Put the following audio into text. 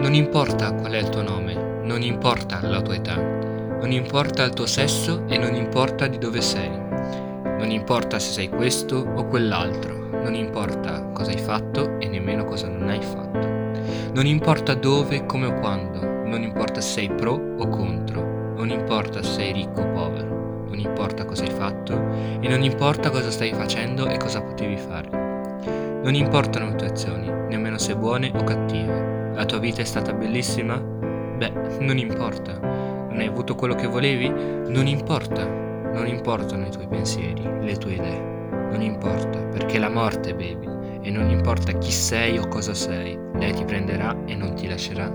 Non importa qual è il tuo nome, non importa la tua età, non importa il tuo sesso e non importa di dove sei. Non importa se sei questo o quell'altro, non importa cosa hai fatto e nemmeno cosa non hai fatto. Non importa dove, come o quando, non importa se sei pro o contro, non importa se sei ricco o povero, non importa cosa hai fatto e non importa cosa stai facendo e cosa potevi fare. Non importano le tue azioni, nemmeno se buone o cattive. La tua vita è stata bellissima? Beh, non importa. Non hai avuto quello che volevi? Non importa. Non importano i tuoi pensieri, le tue idee. Non importa, perché la morte bevi e non importa chi sei o cosa sei, lei ti prenderà e non ti lascerà